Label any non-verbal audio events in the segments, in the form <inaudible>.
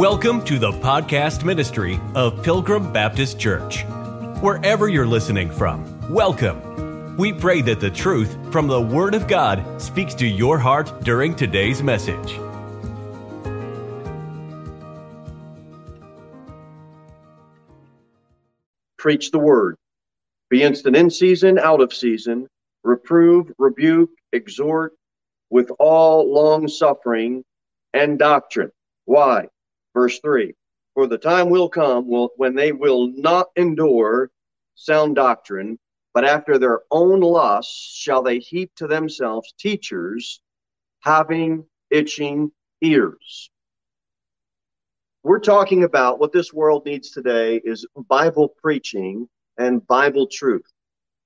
Welcome to the podcast ministry of Pilgrim Baptist Church. Wherever you're listening from, welcome. We pray that the truth from the Word of God speaks to your heart during today's message. Preach the Word. Be instant in season, out of season. Reprove, rebuke, exhort with all long suffering and doctrine. Why? Verse 3 For the time will come when they will not endure sound doctrine, but after their own lusts shall they heap to themselves teachers having itching ears. We're talking about what this world needs today is Bible preaching and Bible truth.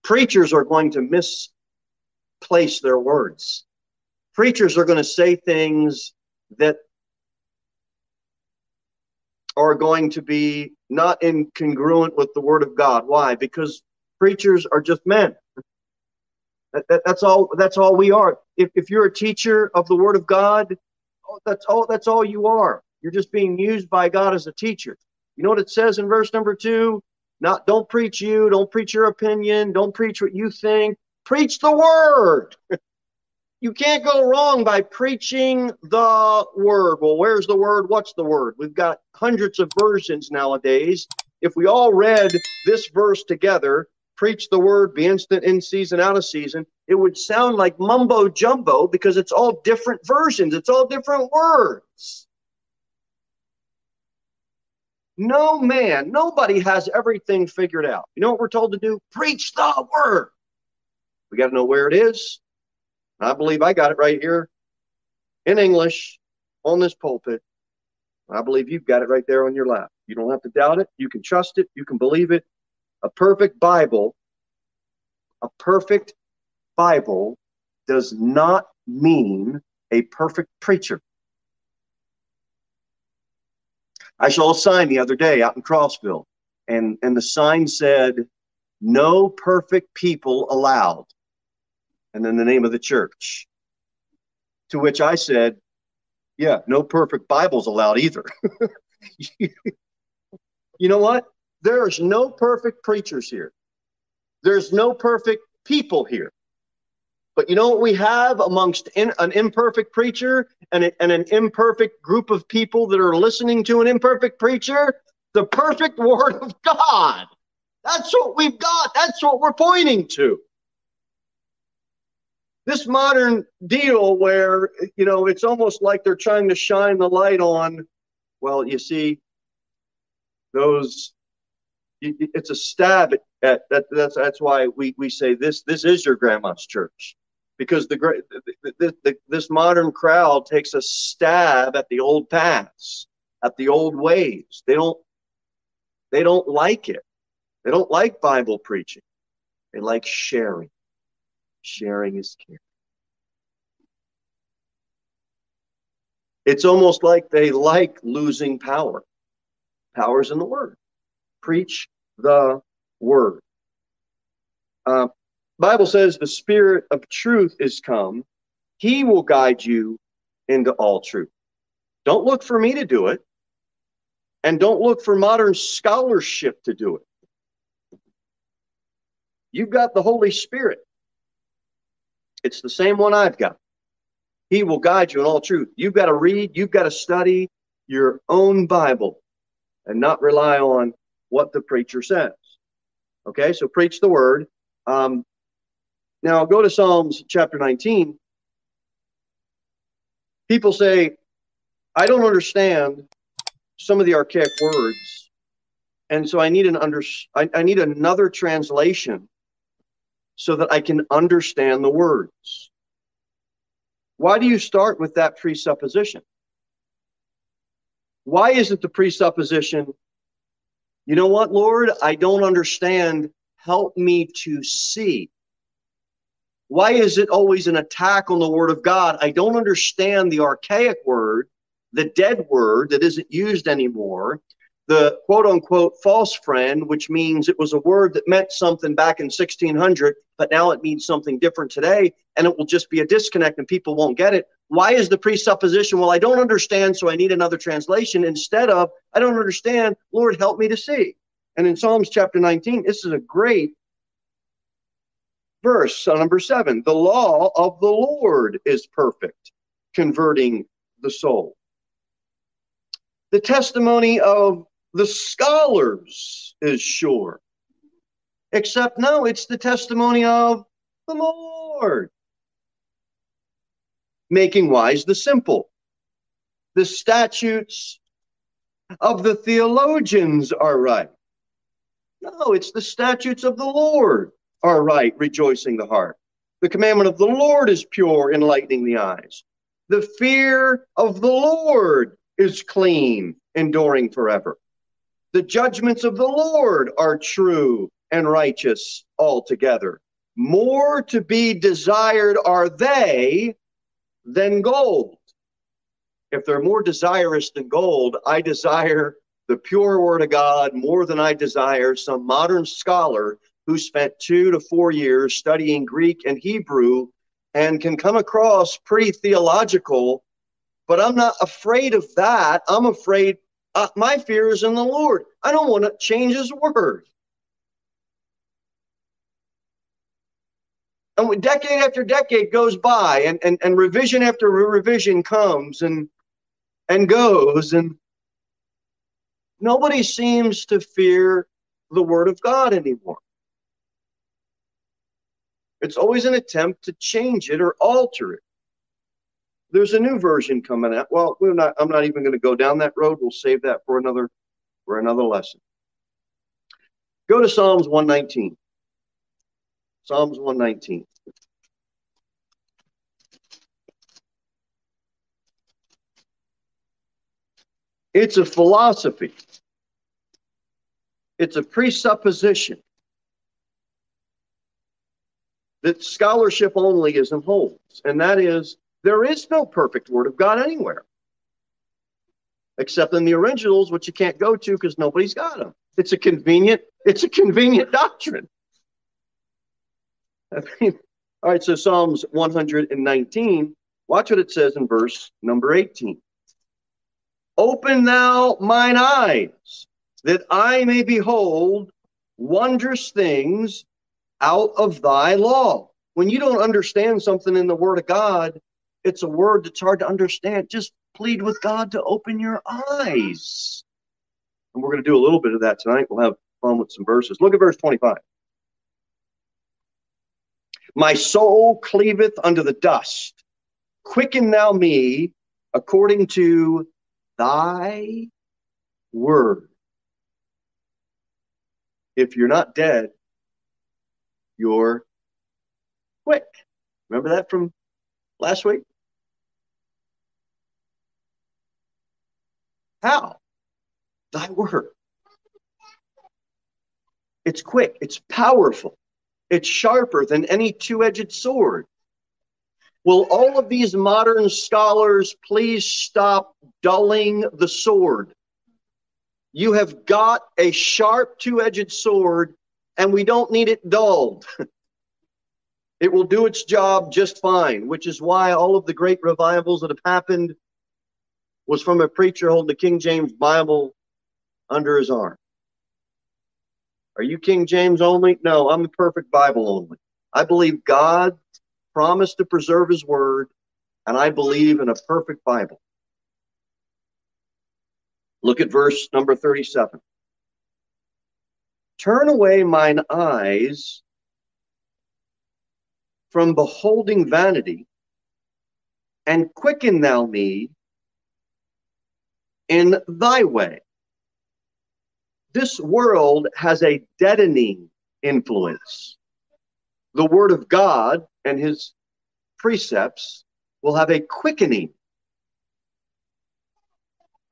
Preachers are going to misplace their words. Preachers are going to say things that are going to be not incongruent with the word of God. Why? Because preachers are just men. That, that, that's all. That's all we are. If, if you're a teacher of the word of God, oh, that's all. That's all you are. You're just being used by God as a teacher. You know what it says in verse number two? Not don't preach you. Don't preach your opinion. Don't preach what you think. Preach the word. <laughs> you can't go wrong by preaching the word. Well, where's the word? What's the word? We've got hundreds of versions nowadays. If we all read this verse together, preach the word, be instant in season, out of season, it would sound like mumbo jumbo because it's all different versions, it's all different words. No man, nobody has everything figured out. You know what we're told to do? Preach the word. We got to know where it is, I believe I got it right here in English on this pulpit. I believe you've got it right there on your lap. You don't have to doubt it. You can trust it. You can believe it. A perfect Bible, a perfect Bible does not mean a perfect preacher. I saw a sign the other day out in Crossville, and, and the sign said, No perfect people allowed and then the name of the church. To which I said, yeah, no perfect Bibles allowed either. <laughs> you know what? There's no perfect preachers here. There's no perfect people here. But you know what we have amongst in, an imperfect preacher and, a, and an imperfect group of people that are listening to an imperfect preacher? The perfect <laughs> word of God. That's what we've got. That's what we're pointing to this modern deal where you know it's almost like they're trying to shine the light on well you see those it's a stab at, that that's that's why we we say this this is your grandma's church. Because the great this modern crowd takes a stab at the old paths at the old ways. They don't they don't like it. They don't like bible preaching. They like sharing Sharing is caring. It's almost like they like losing power. Power's in the word. Preach the word. Uh, Bible says the spirit of truth is come. He will guide you into all truth. Don't look for me to do it. And don't look for modern scholarship to do it. You've got the Holy Spirit. It's the same one I've got. He will guide you in all truth. You've got to read, you've got to study your own Bible and not rely on what the preacher says. Okay, so preach the word. Um, now go to Psalms chapter 19. People say, I don't understand some of the archaic words, and so I need an under I, I need another translation so that I can understand the words. Why do you start with that presupposition? Why isn't the presupposition, you know what, Lord, I don't understand, help me to see? Why is it always an attack on the Word of God? I don't understand the archaic word, the dead word that isn't used anymore. The quote unquote false friend, which means it was a word that meant something back in 1600, but now it means something different today, and it will just be a disconnect and people won't get it. Why is the presupposition, well, I don't understand, so I need another translation, instead of, I don't understand, Lord, help me to see? And in Psalms chapter 19, this is a great verse, uh, number seven. The law of the Lord is perfect, converting the soul. The testimony of the scholars is sure. Except, no, it's the testimony of the Lord. Making wise the simple. The statutes of the theologians are right. No, it's the statutes of the Lord are right, rejoicing the heart. The commandment of the Lord is pure, enlightening the eyes. The fear of the Lord is clean, enduring forever. The judgments of the Lord are true and righteous altogether. More to be desired are they than gold. If they're more desirous than gold, I desire the pure word of God more than I desire some modern scholar who spent two to four years studying Greek and Hebrew and can come across pretty theological. But I'm not afraid of that. I'm afraid uh, my fear is in the Lord. I don't want to change his word. And decade after decade goes by, and, and, and revision after revision comes and and goes, and nobody seems to fear the word of God anymore. It's always an attempt to change it or alter it there's a new version coming out. Well, we're not. I'm not even going to go down that road. We'll save that for another for another lesson. Go to Psalms 119. Psalms 119. It's a philosophy. It's a presupposition that scholarship onlyism holds, and that is there is no perfect word of God anywhere, except in the originals, which you can't go to because nobody's got them. It's a convenient, it's a convenient doctrine. I mean, all right, so Psalms 119, watch what it says in verse number 18. Open thou mine eyes, that I may behold wondrous things out of thy law. When you don't understand something in the Word of God, it's a word that's hard to understand. Just plead with God to open your eyes. And we're going to do a little bit of that tonight. We'll have fun with some verses. Look at verse 25. My soul cleaveth unto the dust. Quicken thou me according to thy word. If you're not dead, you're quick. Remember that from last week? How? Thy word. It's quick, it's powerful, it's sharper than any two edged sword. Will all of these modern scholars please stop dulling the sword? You have got a sharp two edged sword, and we don't need it dulled. <laughs> it will do its job just fine, which is why all of the great revivals that have happened was from a preacher holding the King James Bible under his arm. Are you King James only? No, I'm the perfect Bible only. I believe God promised to preserve his word, and I believe in a perfect Bible. Look at verse number 37. Turn away mine eyes from beholding vanity, and quicken thou me in thy way. This world has a deadening influence. The word of God and his precepts will have a quickening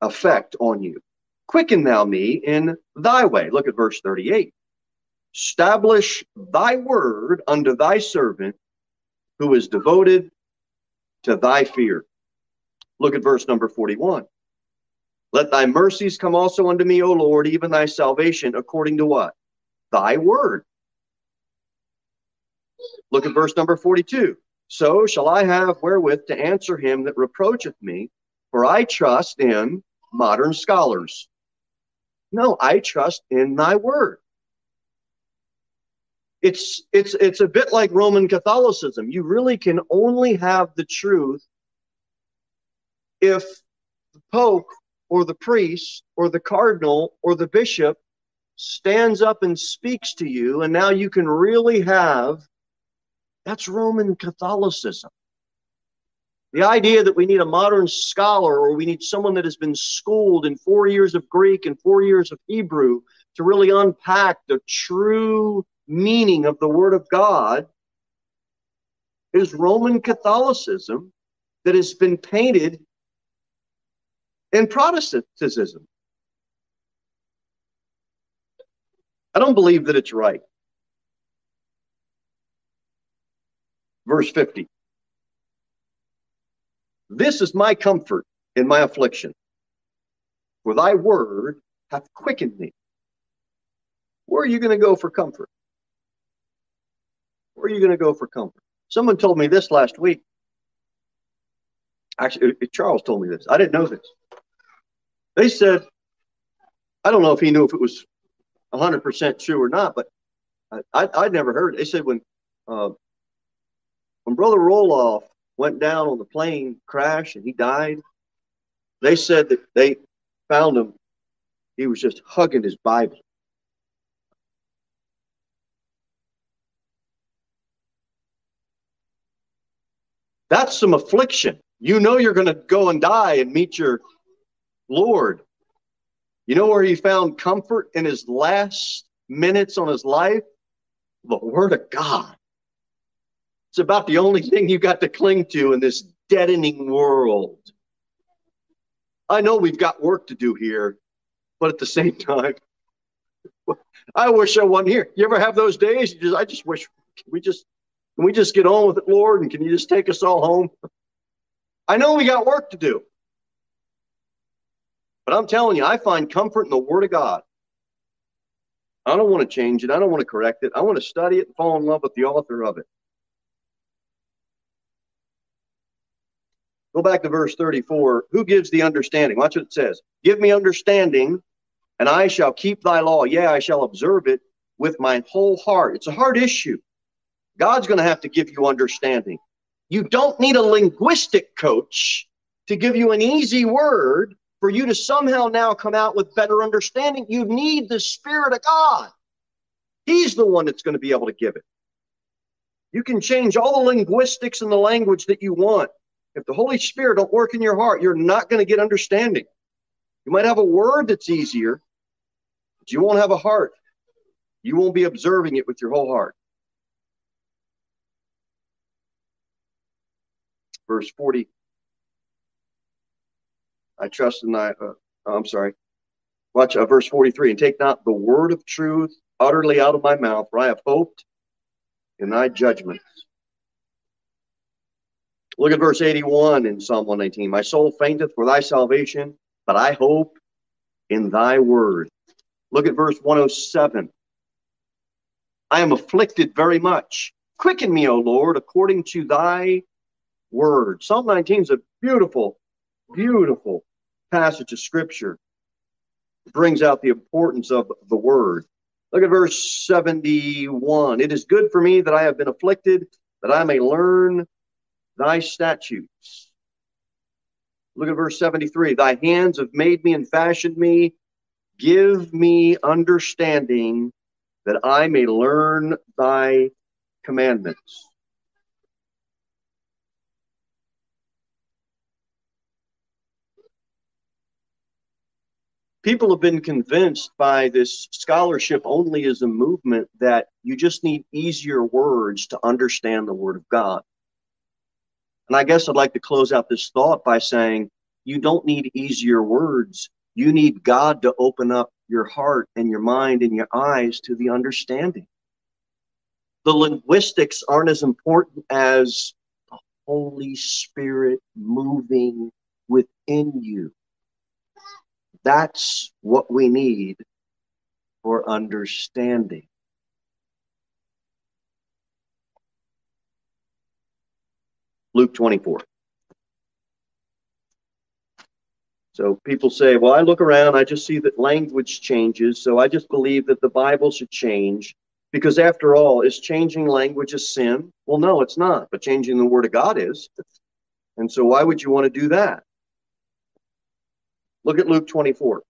effect on you. Quicken thou me in thy way. Look at verse 38. Establish thy word unto thy servant who is devoted to thy fear. Look at verse number 41. Let thy mercies come also unto me, O Lord, even thy salvation, according to what? Thy word. Look at verse number 42. So shall I have wherewith to answer him that reproacheth me, for I trust in modern scholars. No, I trust in thy word. It's it's it's a bit like Roman Catholicism. You really can only have the truth if the Pope or the priest or the cardinal or the bishop stands up and speaks to you, and now you can really have that's Roman Catholicism. The idea that we need a modern scholar or we need someone that has been schooled in four years of Greek and four years of Hebrew to really unpack the true meaning of the Word of God is Roman Catholicism that has been painted in Protestantism. I don't believe that it's right. Verse 50. This is my comfort in my affliction, for thy word hath quickened me. Where are you going to go for comfort? Where are you going to go for comfort? Someone told me this last week. Actually, Charles told me this. I didn't know this. They said, I don't know if he knew if it was 100% true or not, but I, I, would never heard it. They said when uh, when Brother Roloff went down on the plane crash and he died, they said that they found him. He was just hugging his Bible. That's some affliction. You know you're going to go and die and meet your Lord. You know where he found comfort in his last minutes on his life? The Word of God. It's about the only thing you got to cling to in this deadening world. I know we've got work to do here, but at the same time, I wish I wasn't here. You ever have those days? You just, I just wish we just can we just get on with it, Lord? And can you just take us all home? I know we got work to do. But I'm telling you, I find comfort in the Word of God. I don't want to change it. I don't want to correct it. I want to study it and fall in love with the author of it. Go back to verse 34. Who gives the understanding? Watch what it says. Give me understanding, and I shall keep thy law. Yeah, I shall observe it with my whole heart. It's a hard issue. God's going to have to give you understanding. You don't need a linguistic coach to give you an easy word for you to somehow now come out with better understanding. You need the Spirit of God. He's the one that's going to be able to give it. You can change all the linguistics and the language that you want. If the Holy Spirit don't work in your heart, you're not going to get understanding. You might have a word that's easier, but you won't have a heart. You won't be observing it with your whole heart. verse 40. I trust in thy, uh, oh, I'm sorry. Watch uh, verse 43 and take not the word of truth utterly out of my mouth, for I have hoped in thy judgments. Look at verse 81 in Psalm 119. My soul fainteth for thy salvation, but I hope in thy word. Look at verse 107. I am afflicted very much. Quicken me, O Lord, according to thy word. Psalm 19 is a beautiful, beautiful passage of scripture. Brings out the importance of the word. Look at verse 71. It is good for me that I have been afflicted, that I may learn thy statutes. Look at verse 73. Thy hands have made me and fashioned me. Give me understanding that I may learn thy commandments. People have been convinced by this scholarship only as a movement that you just need easier words to understand the Word of God. And I guess I'd like to close out this thought by saying you don't need easier words. You need God to open up your heart and your mind and your eyes to the understanding. The linguistics aren't as important as the Holy Spirit moving within you That's what we need for understanding. Luke 24. So people say, well, I look around, I just see that language changes, so I just believe that the Bible should change. Because after all, is changing language a sin? Well, no, it's not, but changing the Word of God is. And so why would you want to do that? Look at Luke 24.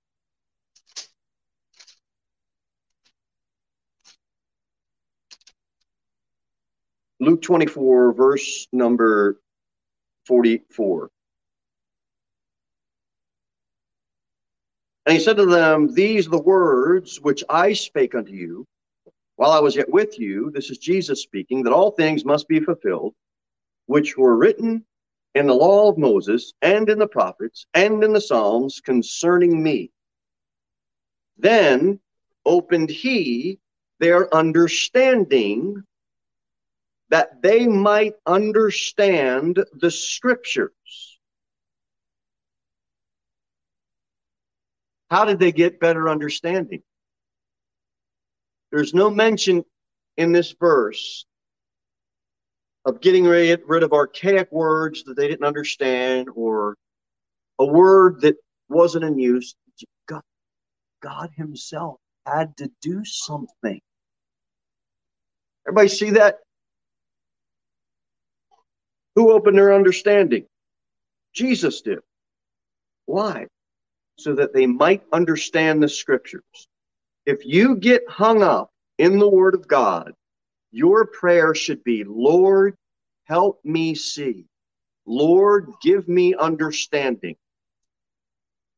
Luke 24, verse number 44. And he said to them, These are the words which I spake unto you while I was yet with you. This is Jesus speaking, that all things must be fulfilled, which were written in the law of Moses and in the prophets and in the Psalms concerning me. Then opened he their understanding that they might understand the scriptures. How did they get better understanding? There's no mention in this verse of getting rid, of archaic words that they didn't understand or a word that wasn't in use. God, God Himself had to do something. Everybody see that? Who opened their understanding? Jesus did. Why? So that they might understand the scriptures. If you get hung up in the Word of God, your prayer should be, Lord, help me see. Lord, give me understanding.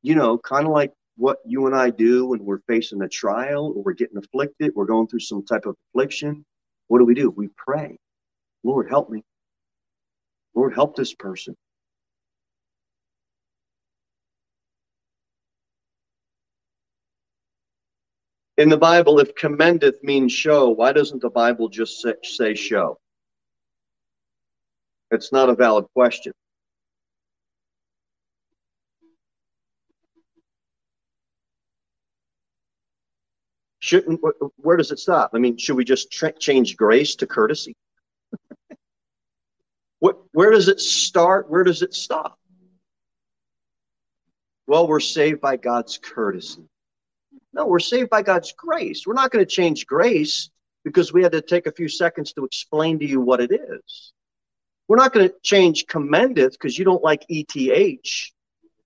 You know, kind of like what you and I do when we're facing a trial or we're getting afflicted, we're going through some type of affliction. What do we do? We pray, Lord, help me. Lord, help this person. In the Bible, if commendeth means show, why doesn't the Bible just say, show? It's not a valid question. Shouldn't where does it stop? I mean, should we just change grace to courtesy? what where does it start? Where does it stop? Well, we're saved by God's courtesy. No, we're saved by God's grace. We're not going to change grace because we had to take a few seconds to explain to you what it is. We're not going to change commendeth because you don't like ETH.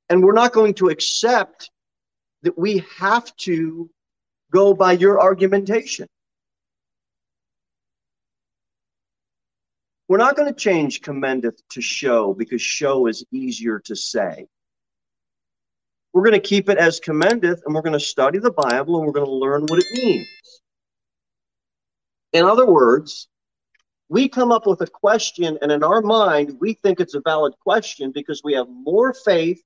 And we're not going to accept that we have to go by your argumentation. We're not going to change commendeth to show because show is easier to say. We're going to keep it as commendeth and we're going to study the Bible and we're going to learn what it means. In other words, we come up with a question and in our mind, we think it's a valid question because we have more faith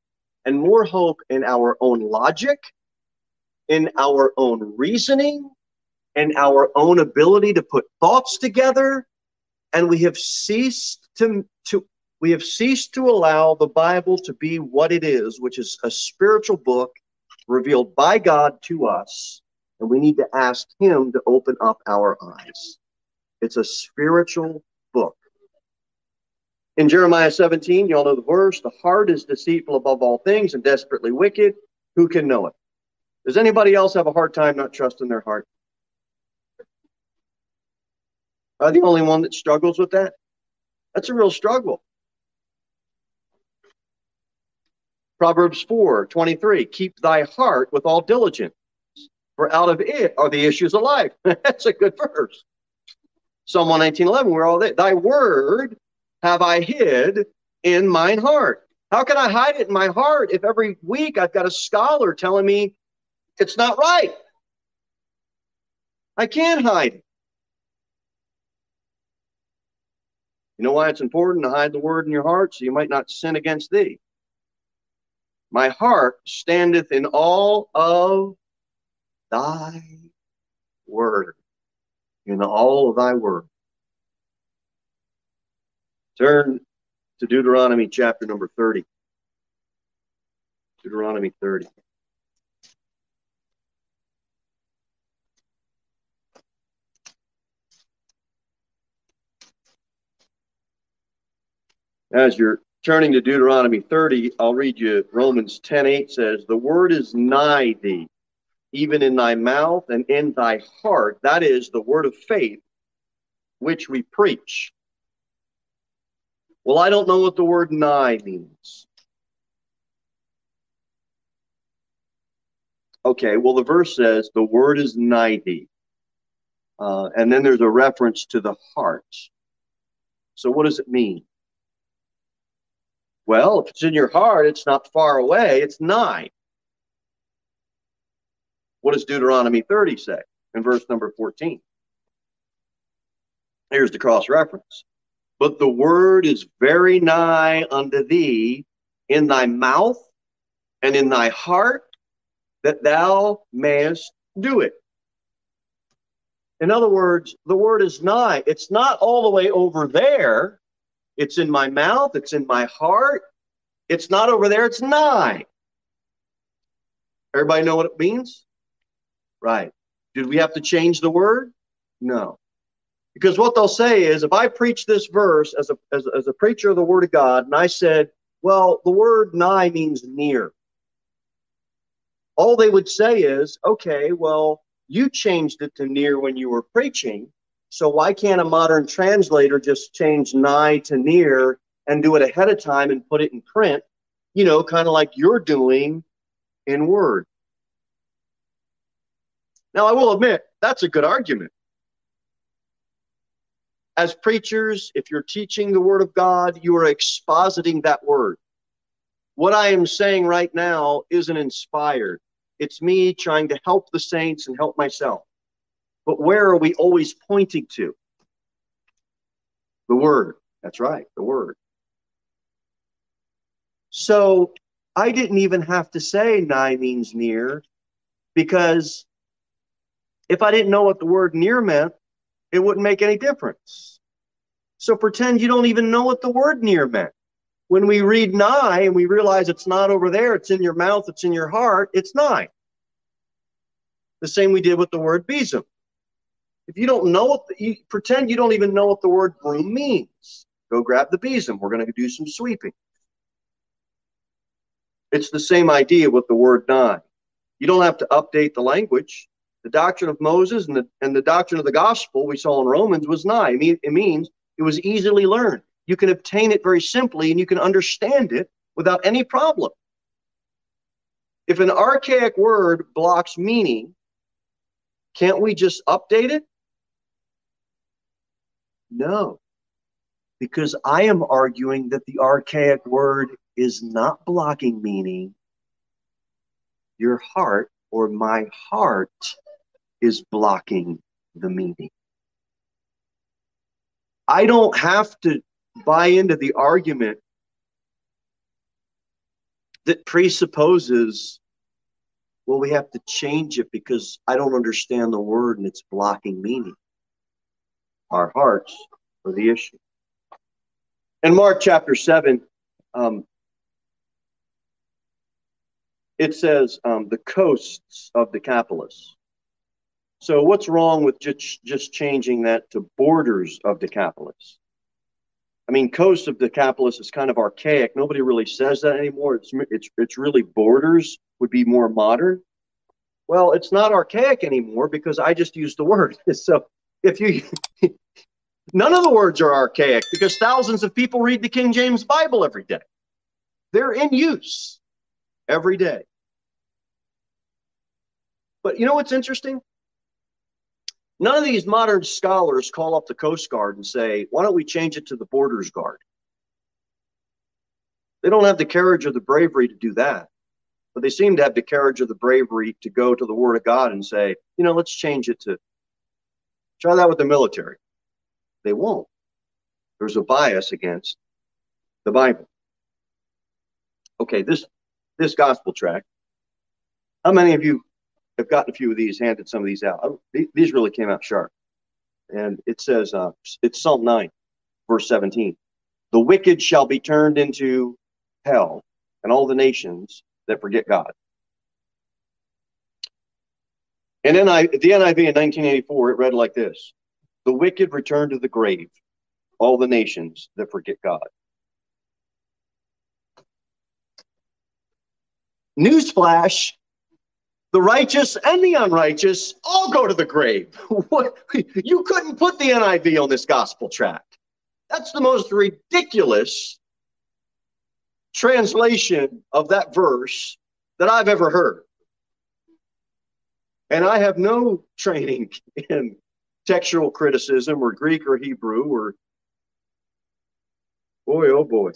and more hope in our own logic, in our own reasoning, in our own ability to put thoughts together. And we have ceased to, to we have ceased to allow the Bible to be what it is, which is a spiritual book revealed by God to us. And we need to ask Him to open up our eyes. It's a spiritual book. In Jeremiah 17, you all know the verse the heart is deceitful above all things and desperately wicked. Who can know it? Does anybody else have a hard time not trusting their heart? Are the only one that struggles with that? That's a real struggle. Proverbs 4 23, keep thy heart with all diligence, for out of it are the issues of life. <laughs> That's a good verse. Psalm 119 11, we're all there. Thy word have I hid in mine heart. How can I hide it in my heart if every week I've got a scholar telling me it's not right? I can't hide it. You know why it's important to hide the word in your heart so you might not sin against thee? My heart standeth in all of thy word. In all of thy word. Turn to Deuteronomy chapter number 30. Deuteronomy 30. As you're turning to Deuteronomy 30, I'll read you Romans 10 8 says, The word is nigh thee, even in thy mouth and in thy heart. That is the word of faith which we preach. Well, I don't know what the word nigh means. Okay, well, the verse says the word is nigh thee. Uh, and then there's a reference to the heart. So, what does it mean? Well, if it's in your heart, it's not far away, it's nigh. What does Deuteronomy 30 say in verse number 14? Here's the cross reference. But the word is very nigh unto thee in thy mouth and in thy heart, that thou mayest do it. In other words, the word is nigh. It's not all the way over there. It's in my mouth, it's in my heart. It's not over there, it's nigh. Everybody know what it means? Right. Did we have to change the word? No. Because what they'll say is if I preach this verse as a, as, as a preacher of the Word of God, and I said, well, the word nigh means near. All they would say is, okay, well, you changed it to near when you were preaching. So why can't a modern translator just change nigh to near and do it ahead of time and put it in print, you know, kind of like you're doing in Word? Now, I will admit, that's a good argument. As preachers, if you're teaching the Word of God, you are expositing that Word. What I am saying right now isn't inspired. It's me trying to help the saints and help myself. But where are we always pointing to? The Word. That's right, the Word. So I didn't even have to say nigh means near because if I didn't know what the word near meant, it wouldn't make any difference. So pretend you don't even know what the word near meant. When we read nigh and we realize it's not over there, it's in your mouth, it's in your heart, it's nigh. The same we did with the word besom. If you don't know what, the, you pretend you don't even know what the word broom means. Go grab the besom. We're going to do some sweeping. It's the same idea with the word nigh. You don't have to update the language. The doctrine of Moses and the, and the doctrine of the gospel we saw in Romans was nigh. It means it was easily learned. You can obtain it very simply and you can understand it without any problem. If an archaic word blocks meaning, can't we just update it? No, because I am arguing that the archaic word is not blocking meaning. Your heart or my heart is blocking the meaning. I don't have to buy into the argument that presupposes, well, we have to change it because I don't understand the word and it's blocking meaning. Our hearts are the issue. In Mark chapter 7, um, it says um, the coasts of Decapolis. So what's wrong with just, just changing that to borders of Decapolis? I mean, coast of Decapolis is kind of archaic. Nobody really says that anymore. It's, it's, it's really borders would be more modern. Well, it's not archaic anymore because I just used the word. <laughs> so if you, <laughs> none of the words are archaic because thousands of people read the King James Bible every day. They're in use every day. But you know what's interesting? None of these modern scholars call up the Coast Guard and say, why don't we change it to the Borders Guard? They don't have the courage or the bravery to do that. But they seem to have the courage or the bravery to go to the Word of God and say, you know, let's change it to try that with the military. They won't. There's a bias against the Bible. Okay, this this gospel track. How many of you have gotten a few of these, handed some of these out. These really came out sharp. And it says, uh, it's Psalm 9, verse 17. The wicked shall be turned into hell, and all the nations that forget God. And then I, the NIV in 1984, it read like this The wicked return to the grave, all the nations that forget God. Newsflash the righteous and the unrighteous all go to the grave. <laughs> What, you couldn't put the NIV on this gospel tract. That's the most ridiculous translation of that verse that I've ever heard. And I have no training in textual criticism or Greek or Hebrew or boy, oh boy.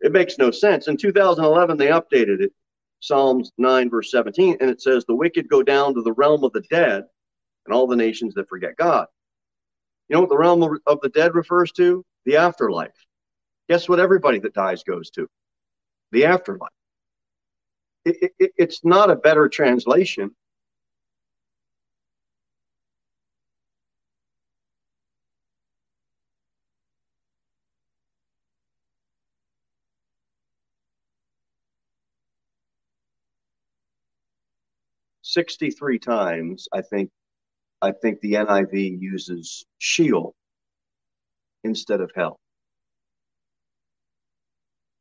It makes no sense. In 2011, they updated it, Psalms 9, verse 17, and it says, The wicked go down to the realm of the dead and all the nations that forget God. You know what the realm of the dead refers to? The afterlife. Guess what everybody that dies goes to? The afterlife. It, it, it's not a better translation. Sixty-three times, I think. I think the NIV uses Sheol instead of hell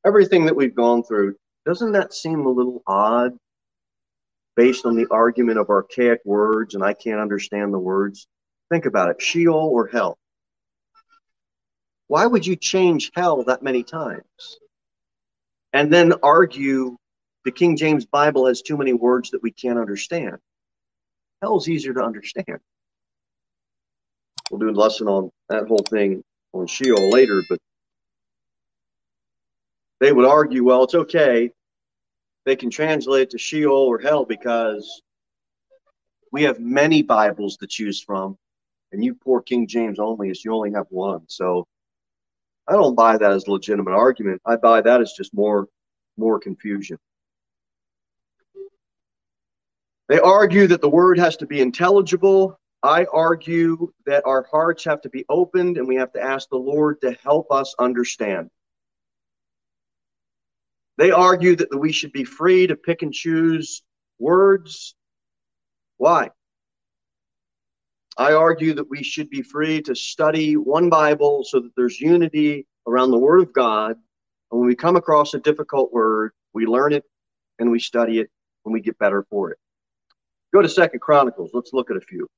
everything that we've gone through, doesn't that seem a little odd based on the argument of archaic words and I can't understand the words? Think about it Sheol or hell. Why would you change hell that many times? And then argue the King James Bible has too many words that we can't understand. Hell's easier to understand. We'll do a lesson on that whole thing on Sheol later, but they would argue, well, it's okay. They can translate to Sheol or hell because we have many Bibles to choose from, and you poor King James only is you only have one. So I don't buy that as a legitimate argument. I buy that as just more more confusion. They argue that the word has to be intelligible. I argue that our hearts have to be opened and we have to ask the Lord to help us understand. They argue that we should be free to pick and choose words. Why? I argue that we should be free to study one Bible so that there's unity around the Word of God. And when we come across a difficult word, we learn it and we study it and we get better for it. Go to Second Chronicles. Let's look at a few.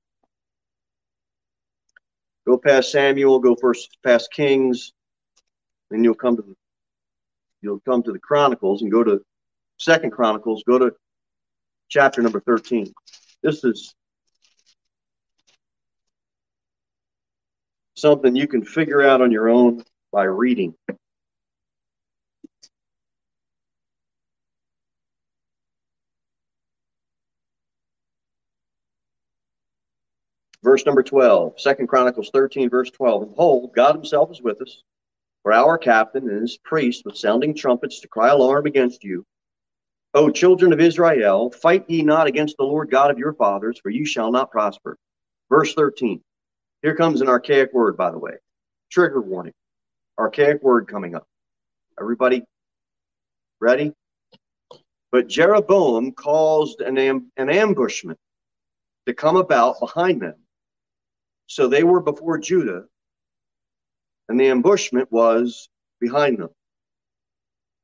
Go past Samuel, go first past Kings, then you'll come to the you'll come to the Chronicles and go to Second Chronicles, go to chapter number 13. This is something you can figure out on your own by reading. Verse number 12, Second Chronicles 13, verse 12. Behold, God himself is with us for our captain and his priests with sounding trumpets to cry alarm against you. O children of Israel, fight ye not against the Lord God of your fathers, for you shall not prosper. Verse 13. Here comes an archaic word, by the way. Trigger warning. Archaic word coming up. Everybody ready? But Jeroboam caused an, am- an ambushment to come about behind them. So they were before Judah and the ambushment was behind them.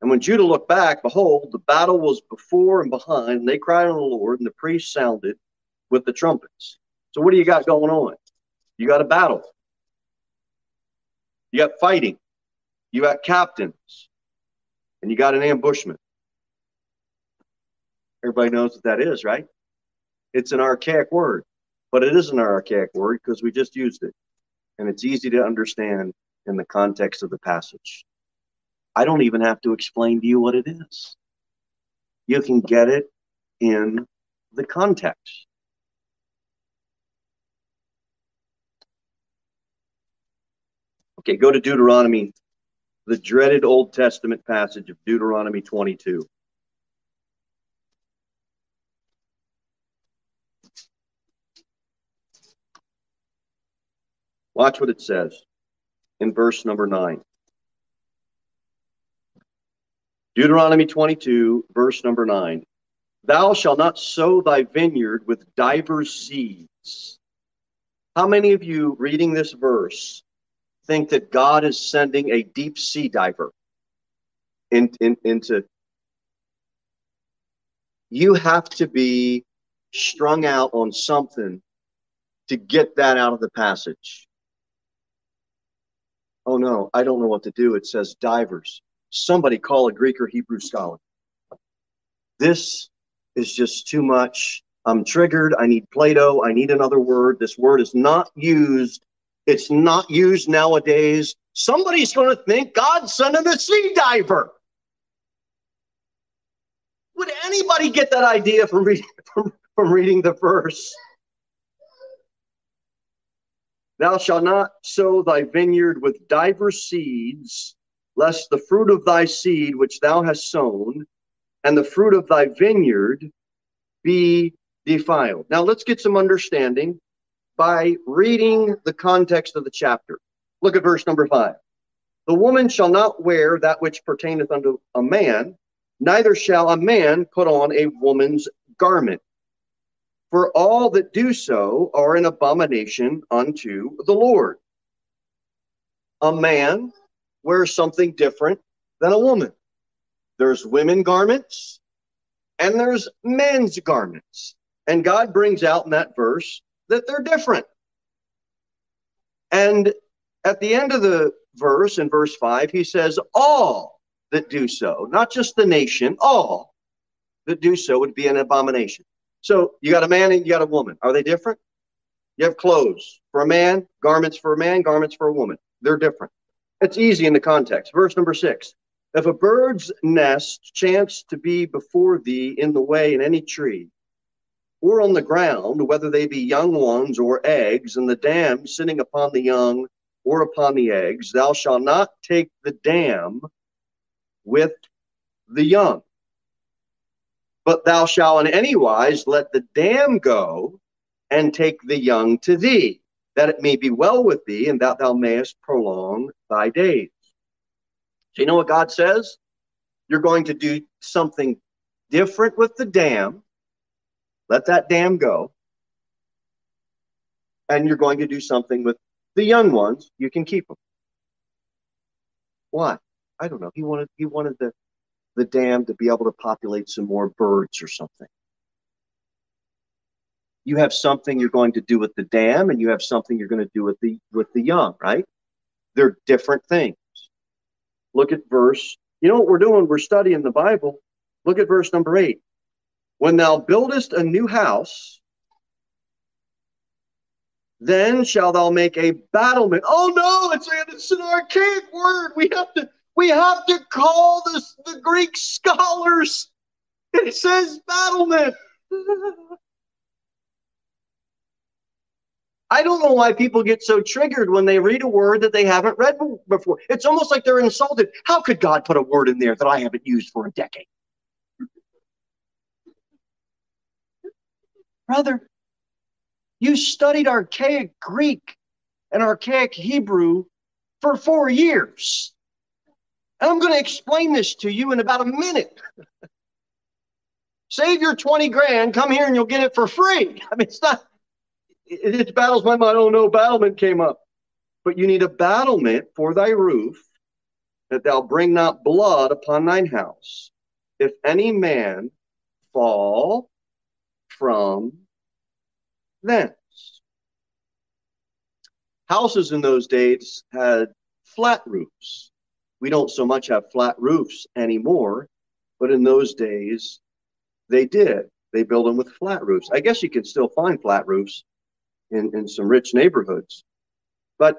And when Judah looked back, behold, the battle was before and behind, and they cried on the Lord, and the priests sounded with the trumpets. So, what do you got going on? You got a battle, you got fighting, you got captains, and you got an ambushment. Everybody knows what that is, right? It's an archaic word, but it is an archaic word because we just used it. And it's easy to understand in the context of the passage. I don't even have to explain to you what it is. You can get it in the context. Okay, go to Deuteronomy, the dreaded Old Testament passage of Deuteronomy 22. Watch what it says in verse number 9. Deuteronomy 22, verse number 9. Thou shalt not sow thy vineyard with divers seeds. How many of you reading this verse think that God is sending a deep sea diver in, in, into you have to be strung out on something to get that out of the passage. Oh no, I don't know what to do. It says divers. Somebody call a Greek or Hebrew scholar. This is just too much. I'm triggered. I need Plato. I need another word. This word is not used. It's not used nowadays. Somebody's going to think God sent him a sea diver. Would anybody get that idea from reading, <laughs> from, from reading the verse? Thou shalt not sow thy vineyard with divers seeds, lest the fruit of thy seed which thou hast sown and the fruit of thy vineyard be defiled. Now let's get some understanding by reading the context of the chapter. Look at verse number five. The woman shall not wear that which pertaineth unto a man, neither shall a man put on a woman's garment. For all that do so are an abomination unto the Lord. A man wears something different than a woman. There's women garments and there's men's garments. And God brings out in that verse that they're different. And at the end of the verse, in verse 5, he says, All that do so, not just the nation, all that do so would be an abomination. So you got a man and you got a woman. Are they different? You have clothes for a man, garments for a man, garments for a woman. They're different. It's easy in the context. Verse number six if a bird's nest chance to be before thee in the way in any tree, or on the ground, whether they be young ones or eggs, and the dam sitting upon the young or upon the eggs, thou shalt not take the dam with the young. But thou shalt in any wise let the dam go and take the young to thee, that it may be well with thee, and that thou mayest prolong thy days. So you know what God says? You're going to do something different with the dam. Let that dam go. And you're going to do something with the young ones. You can keep them. Why? I don't know. He wanted he wanted the the dam to be able to populate some more birds or something. You have something you're going to do with the dam, and you have something you're going to do with the with the young, right? They're different things. Look at verse. You know what we're doing? We're studying the Bible. Look at verse number eight. When thou buildest a new house, then shall thou make a battlement. Oh no, it's, it's an archaic word. We have to we have to call this the Greek scholars. It says battlement. I don't know why people get so triggered when they read a word that they haven't read before. It's almost like they're insulted. How could God put a word in there that I haven't used for a decade? Brother, you studied archaic Greek and archaic Hebrew for four years. And I'm going to explain this to you in about a minute. <laughs> Save your 20 grand, come here and you'll get it for free. <laughs> I mean, it's not it, it battles my mind. Oh no, battlement came up. But you need a battlement for thy roof, that thou bring not blood upon thine house. If any man fall from thence. Houses in those days had flat roofs. We don't so much have flat roofs anymore, but in those days they did. They built them with flat roofs. I guess you can still find flat roofs in, in some rich neighborhoods. But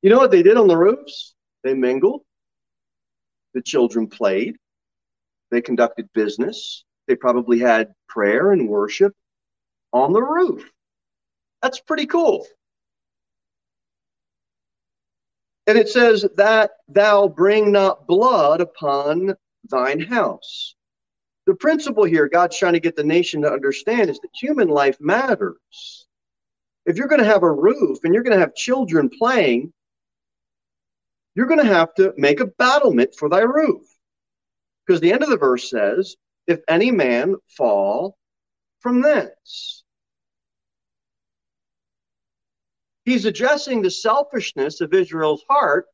you know what they did on the roofs? They mingled. The children played. They conducted business. They probably had prayer and worship on the roof. That's pretty cool. And it says that thou bring not blood upon thine house. The principle here God's trying to get the nation to understand is that human life matters if you're going to have a roof and you're going to have children playing, you're going to have to make a battlement for thy roof. Because the end of the verse says, if any man fall from thence. He's addressing the selfishness of Israel's heart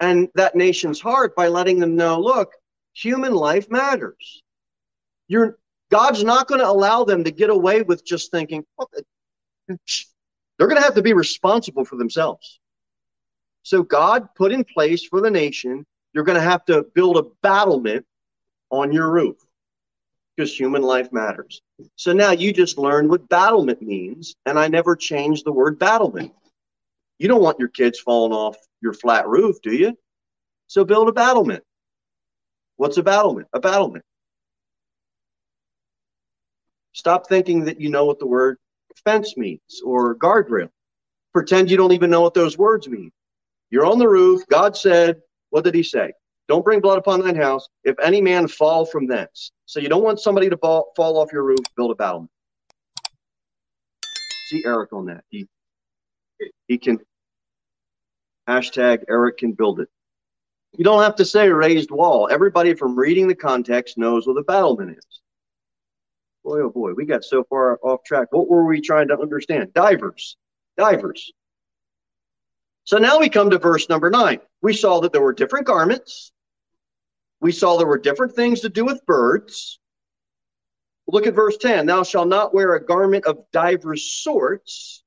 and that nation's heart by letting them know look, human life matters. You're God's not going to allow them to get away with just thinking, they're going to have to be responsible for themselves. So God put in place for the nation, you're going to have to build a battlement on your roof because human life matters. So now you just learned what battlement means, and I never changed the word battlement. You don't want your kids falling off your flat roof, do you? So build a battlement. What's a battlement? A battlement. Stop thinking that you know what the word fence means or guardrail. Pretend you don't even know what those words mean. You're on the roof. God said, what did he say? Don't bring blood upon thine house. If any man fall from thence. So you don't want somebody to fall, fall off your roof, build a battlement. See Eric on that. He, he can, hashtag Eric can build it. You don't have to say raised wall. Everybody from reading the context knows what a battlement is. Boy, oh boy, we got so far off track. What were we trying to understand? Divers. Divers. So now we come to verse number nine. We saw that there were different garments. We saw there were different things to do with birds. Look at verse 10. Thou shalt not wear a garment of divers sorts,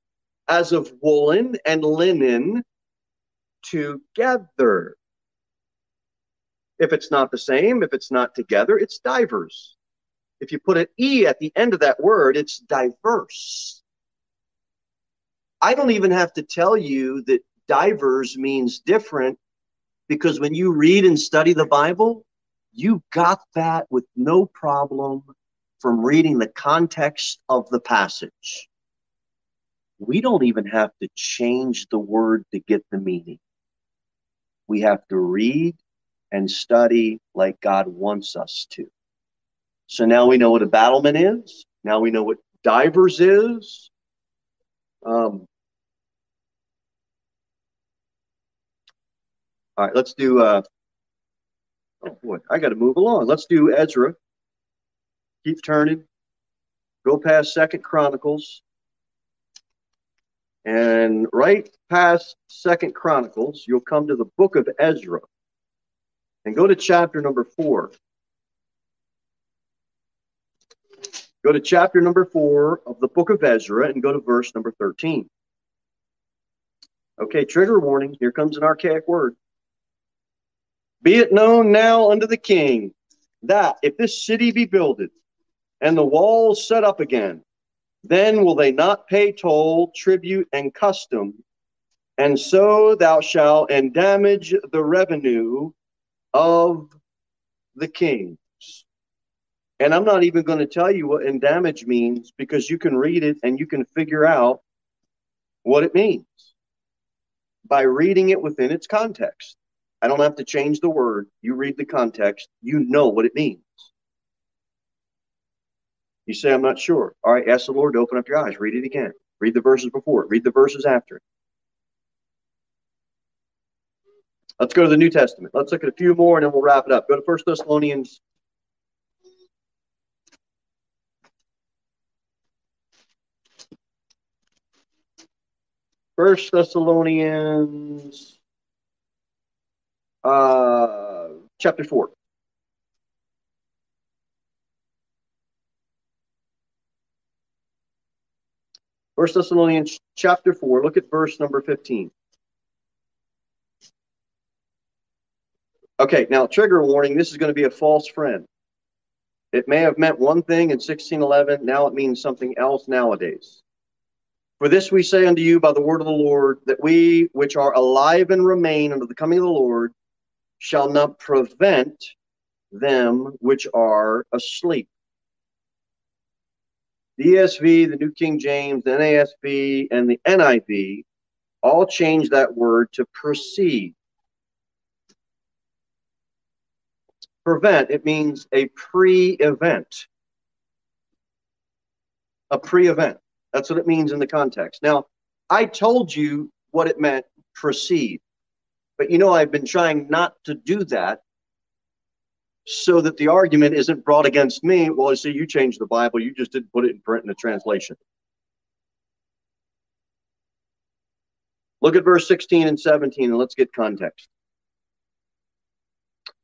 as of woolen and linen together. If it's not the same, if it's not together, it's divers. If you put an E at the end of that word, it's diverse. I don't even have to tell you that divers means different because when you read and study the Bible, you got that with no problem from reading the context of the passage. We don't even have to change the word to get the meaning. We have to read and study like God wants us to. So now we know what a battlement is. Now we know what divers is. Um, all right, let's do. Uh, oh boy, I got to move along. Let's do Ezra. Keep turning. Go past Second Chronicles, and right past Second Chronicles, you'll come to the book of Ezra, and go to chapter number four. Go to chapter number four of the book of Ezra and go to verse number 13. Okay, trigger warning. Here comes an archaic word. Be it known now unto the king that if this city be builded and the walls set up again, then will they not pay toll, tribute, and custom, and so thou shalt endamage the revenue of the king. And I'm not even going to tell you what endamage means because you can read it and you can figure out what it means by reading it within its context. I don't have to change the word. You read the context, you know what it means. You say, I'm not sure. All right, ask the Lord to open up your eyes. Read it again. Read the verses before it. Read the verses after it. Let's go to the New Testament. Let's look at a few more and then we'll wrap it up. Go to First Thessalonians First Thessalonians uh, chapter 4. First Thessalonians chapter 4, look at verse number 15. Okay, now trigger warning, this is going to be a false friend. It may have meant one thing in 1611, now it means something else nowadays. For this we say unto you by the word of the Lord, that we which are alive and remain unto the coming of the Lord shall not prevent them which are asleep. The ESV, the New King James, the NASB, and the NIV all change that word to proceed. Prevent, it means a pre event. A pre event. That's what it means in the context. Now, I told you what it meant proceed. But you know, I've been trying not to do that so that the argument isn't brought against me. Well, see you changed the Bible, you just didn't put it in print in the translation. Look at verse 16 and 17 and let's get context.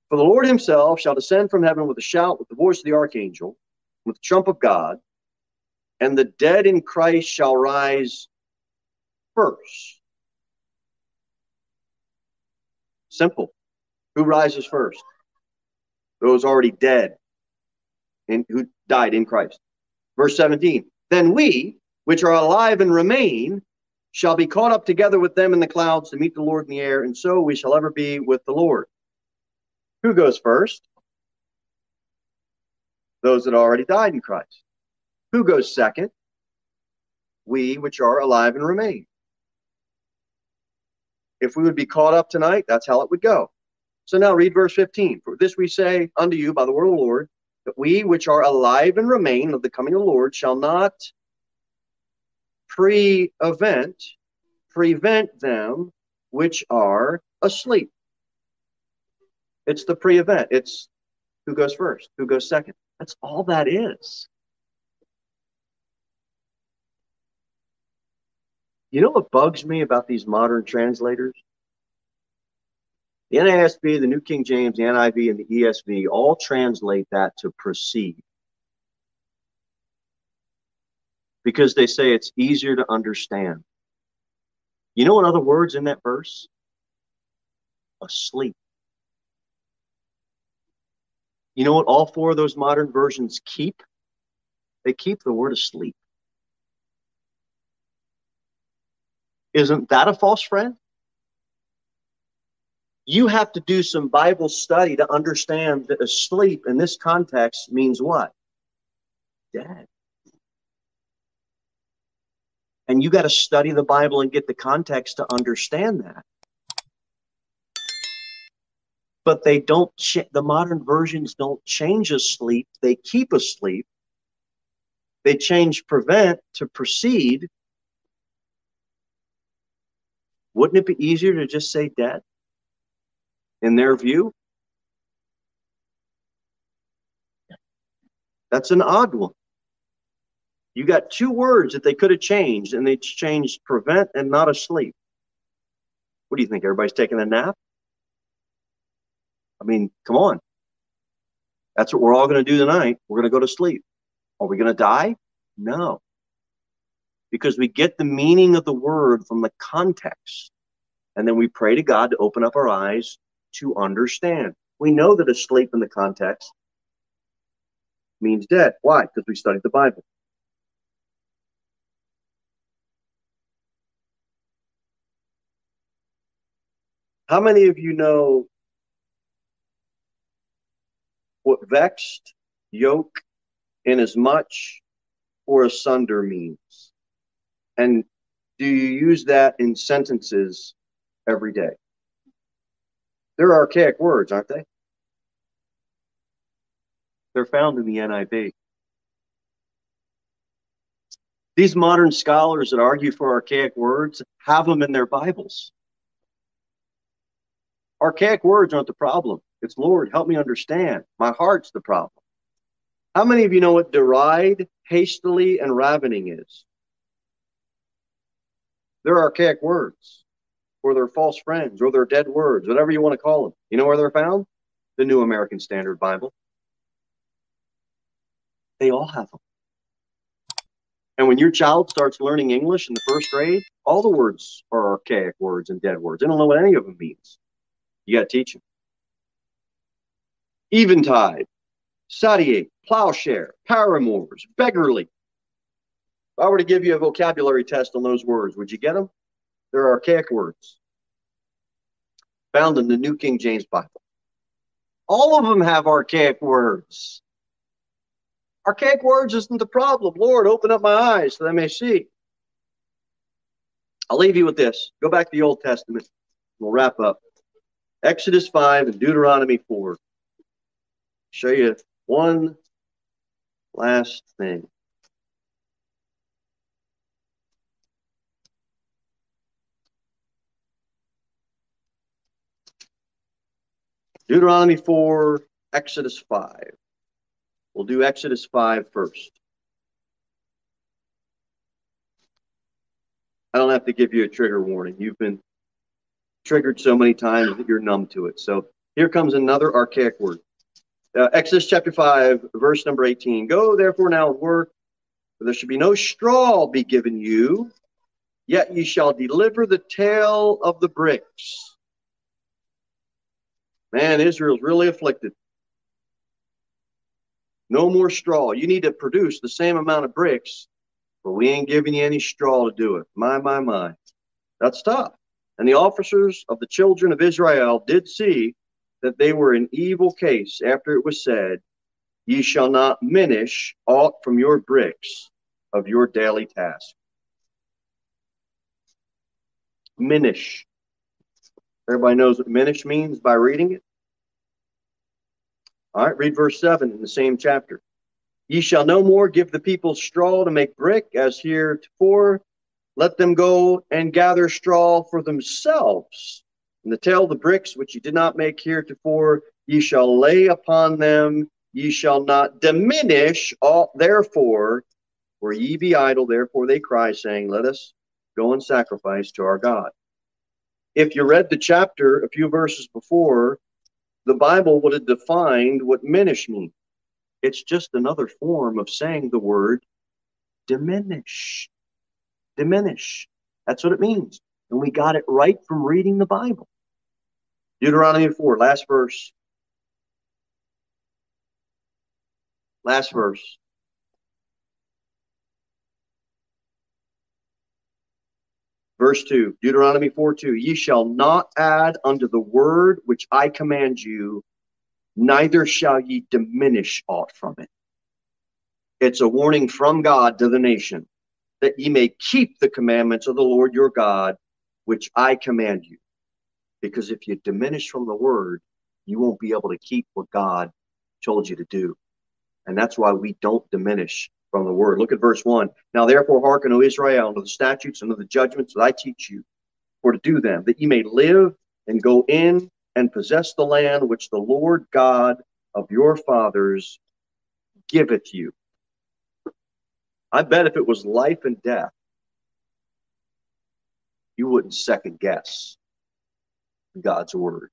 For the Lord himself shall descend from heaven with a shout, with the voice of the archangel with the trump of God, and the dead in Christ shall rise first. Simple. Who rises first? Those already dead and who died in Christ. Verse 17. Then we, which are alive and remain, shall be caught up together with them in the clouds to meet the Lord in the air, and so we shall ever be with the Lord. Who goes first? Those that already died in Christ. Who goes second? We which are alive and remain. If we would be caught up tonight, that's how it would go. So now read verse 15. For this we say unto you by the word of the Lord, that we which are alive and remain of the coming of the Lord shall not pre-event prevent them which are asleep. It's the pre-event. It's who goes first, who goes second. That's all that is. You know what bugs me about these modern translators? The NASB, the New King James, the NIV, and the ESV all translate that to proceed. Because they say it's easier to understand. You know what other words in that verse? Asleep. You know what all four of those modern versions keep? They keep the word asleep. Isn't that a false friend? You have to do some Bible study to understand that asleep in this context means what? Dead. And you got to study the Bible and get the context to understand that. But they don't, ch- the modern versions don't change asleep, they keep asleep. They change prevent to proceed wouldn't it be easier to just say dead? In their view? That's an odd one. You got two words that they could have changed, and they changed prevent and not asleep. What do you think? Everybody's taking a nap? I mean, come on. That's what we're all going to do tonight. We're going to go to sleep. Are we going to die? No because we get the meaning of the word from the context. And then we pray to God to open up our eyes to understand. We know that asleep in the context means dead. Why? Because we studied the Bible. How many of you know what vexed, yoke, inasmuch, or asunder means? And do you use that in sentences every day? They're archaic words, aren't they? They're found in the NIV. These modern scholars that argue for archaic words have them in their Bibles. Archaic words aren't the problem. It's Lord, help me understand. My heart's the problem. How many of you know what deride, hastily, and ravening is? They're archaic words, or they're false friends, or they're dead words, whatever you want to call them. You know where they're found? The New American Standard Bible. They all have them. And when your child starts learning English in the first grade, all the words are archaic words and dead words. They don't know what any of them means. You got to teach them. Eventide, satiate, plowshare, paramours, beggarly, if I were to give you a vocabulary test on those words, would you get them? They're archaic words found in the New King James Bible. All of them have archaic words. Archaic words isn't the problem. Lord, open up my eyes so that I may see. I'll leave you with this. Go back to the Old Testament. We'll wrap up. Exodus 5 and Deuteronomy 4. Show you one last thing. Deuteronomy 4, Exodus 5. We'll do Exodus 5 first. I don't have to give you a trigger warning. You've been triggered so many times that you're numb to it. So here comes another archaic word. Uh, Exodus chapter 5, verse number 18. Go therefore now and work, for there should be no straw be given you, yet ye shall deliver the tale of the bricks. Man, Israel's really afflicted. No more straw. You need to produce the same amount of bricks, but we ain't giving you any straw to do it. My, my, my. That's tough. And the officers of the children of Israel did see that they were in evil case after it was said, Ye shall not minish aught from your bricks of your daily task. Minish. Everybody knows what minish means by reading it. All right, read verse 7 in the same chapter. Ye shall no more give the people straw to make brick as heretofore. Let them go and gather straw for themselves. And the tale of the bricks which ye did not make heretofore, ye shall lay upon them. Ye shall not diminish all, therefore, for ye be idle, therefore they cry, saying, Let us go and sacrifice to our God. If you read the chapter a few verses before, the Bible would have defined what minish means. It's just another form of saying the word diminish. Diminish. That's what it means. And we got it right from reading the Bible. Deuteronomy 4, last verse. Last verse. Verse 2, Deuteronomy 4 2, ye shall not add unto the word which I command you, neither shall ye diminish aught from it. It's a warning from God to the nation that ye may keep the commandments of the Lord your God, which I command you. Because if you diminish from the word, you won't be able to keep what God told you to do. And that's why we don't diminish from the word. Look at verse 1. Now therefore hearken, O Israel, unto the statutes and to the judgments that I teach you, for to do them, that ye may live and go in and possess the land which the Lord God of your fathers giveth you. I bet if it was life and death, you wouldn't second guess God's word.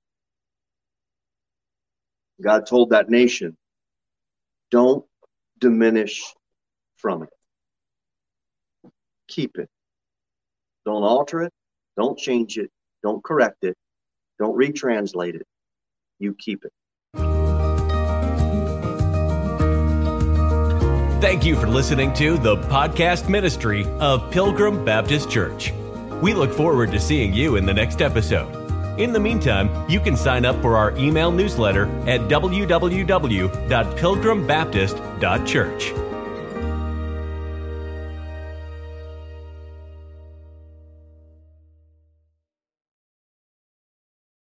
God told that nation, don't diminish from it. Keep it. Don't alter it. Don't change it. Don't correct it. Don't retranslate it. You keep it. Thank you for listening to the podcast ministry of Pilgrim Baptist Church. We look forward to seeing you in the next episode. In the meantime, you can sign up for our email newsletter at www.pilgrimbaptist.church.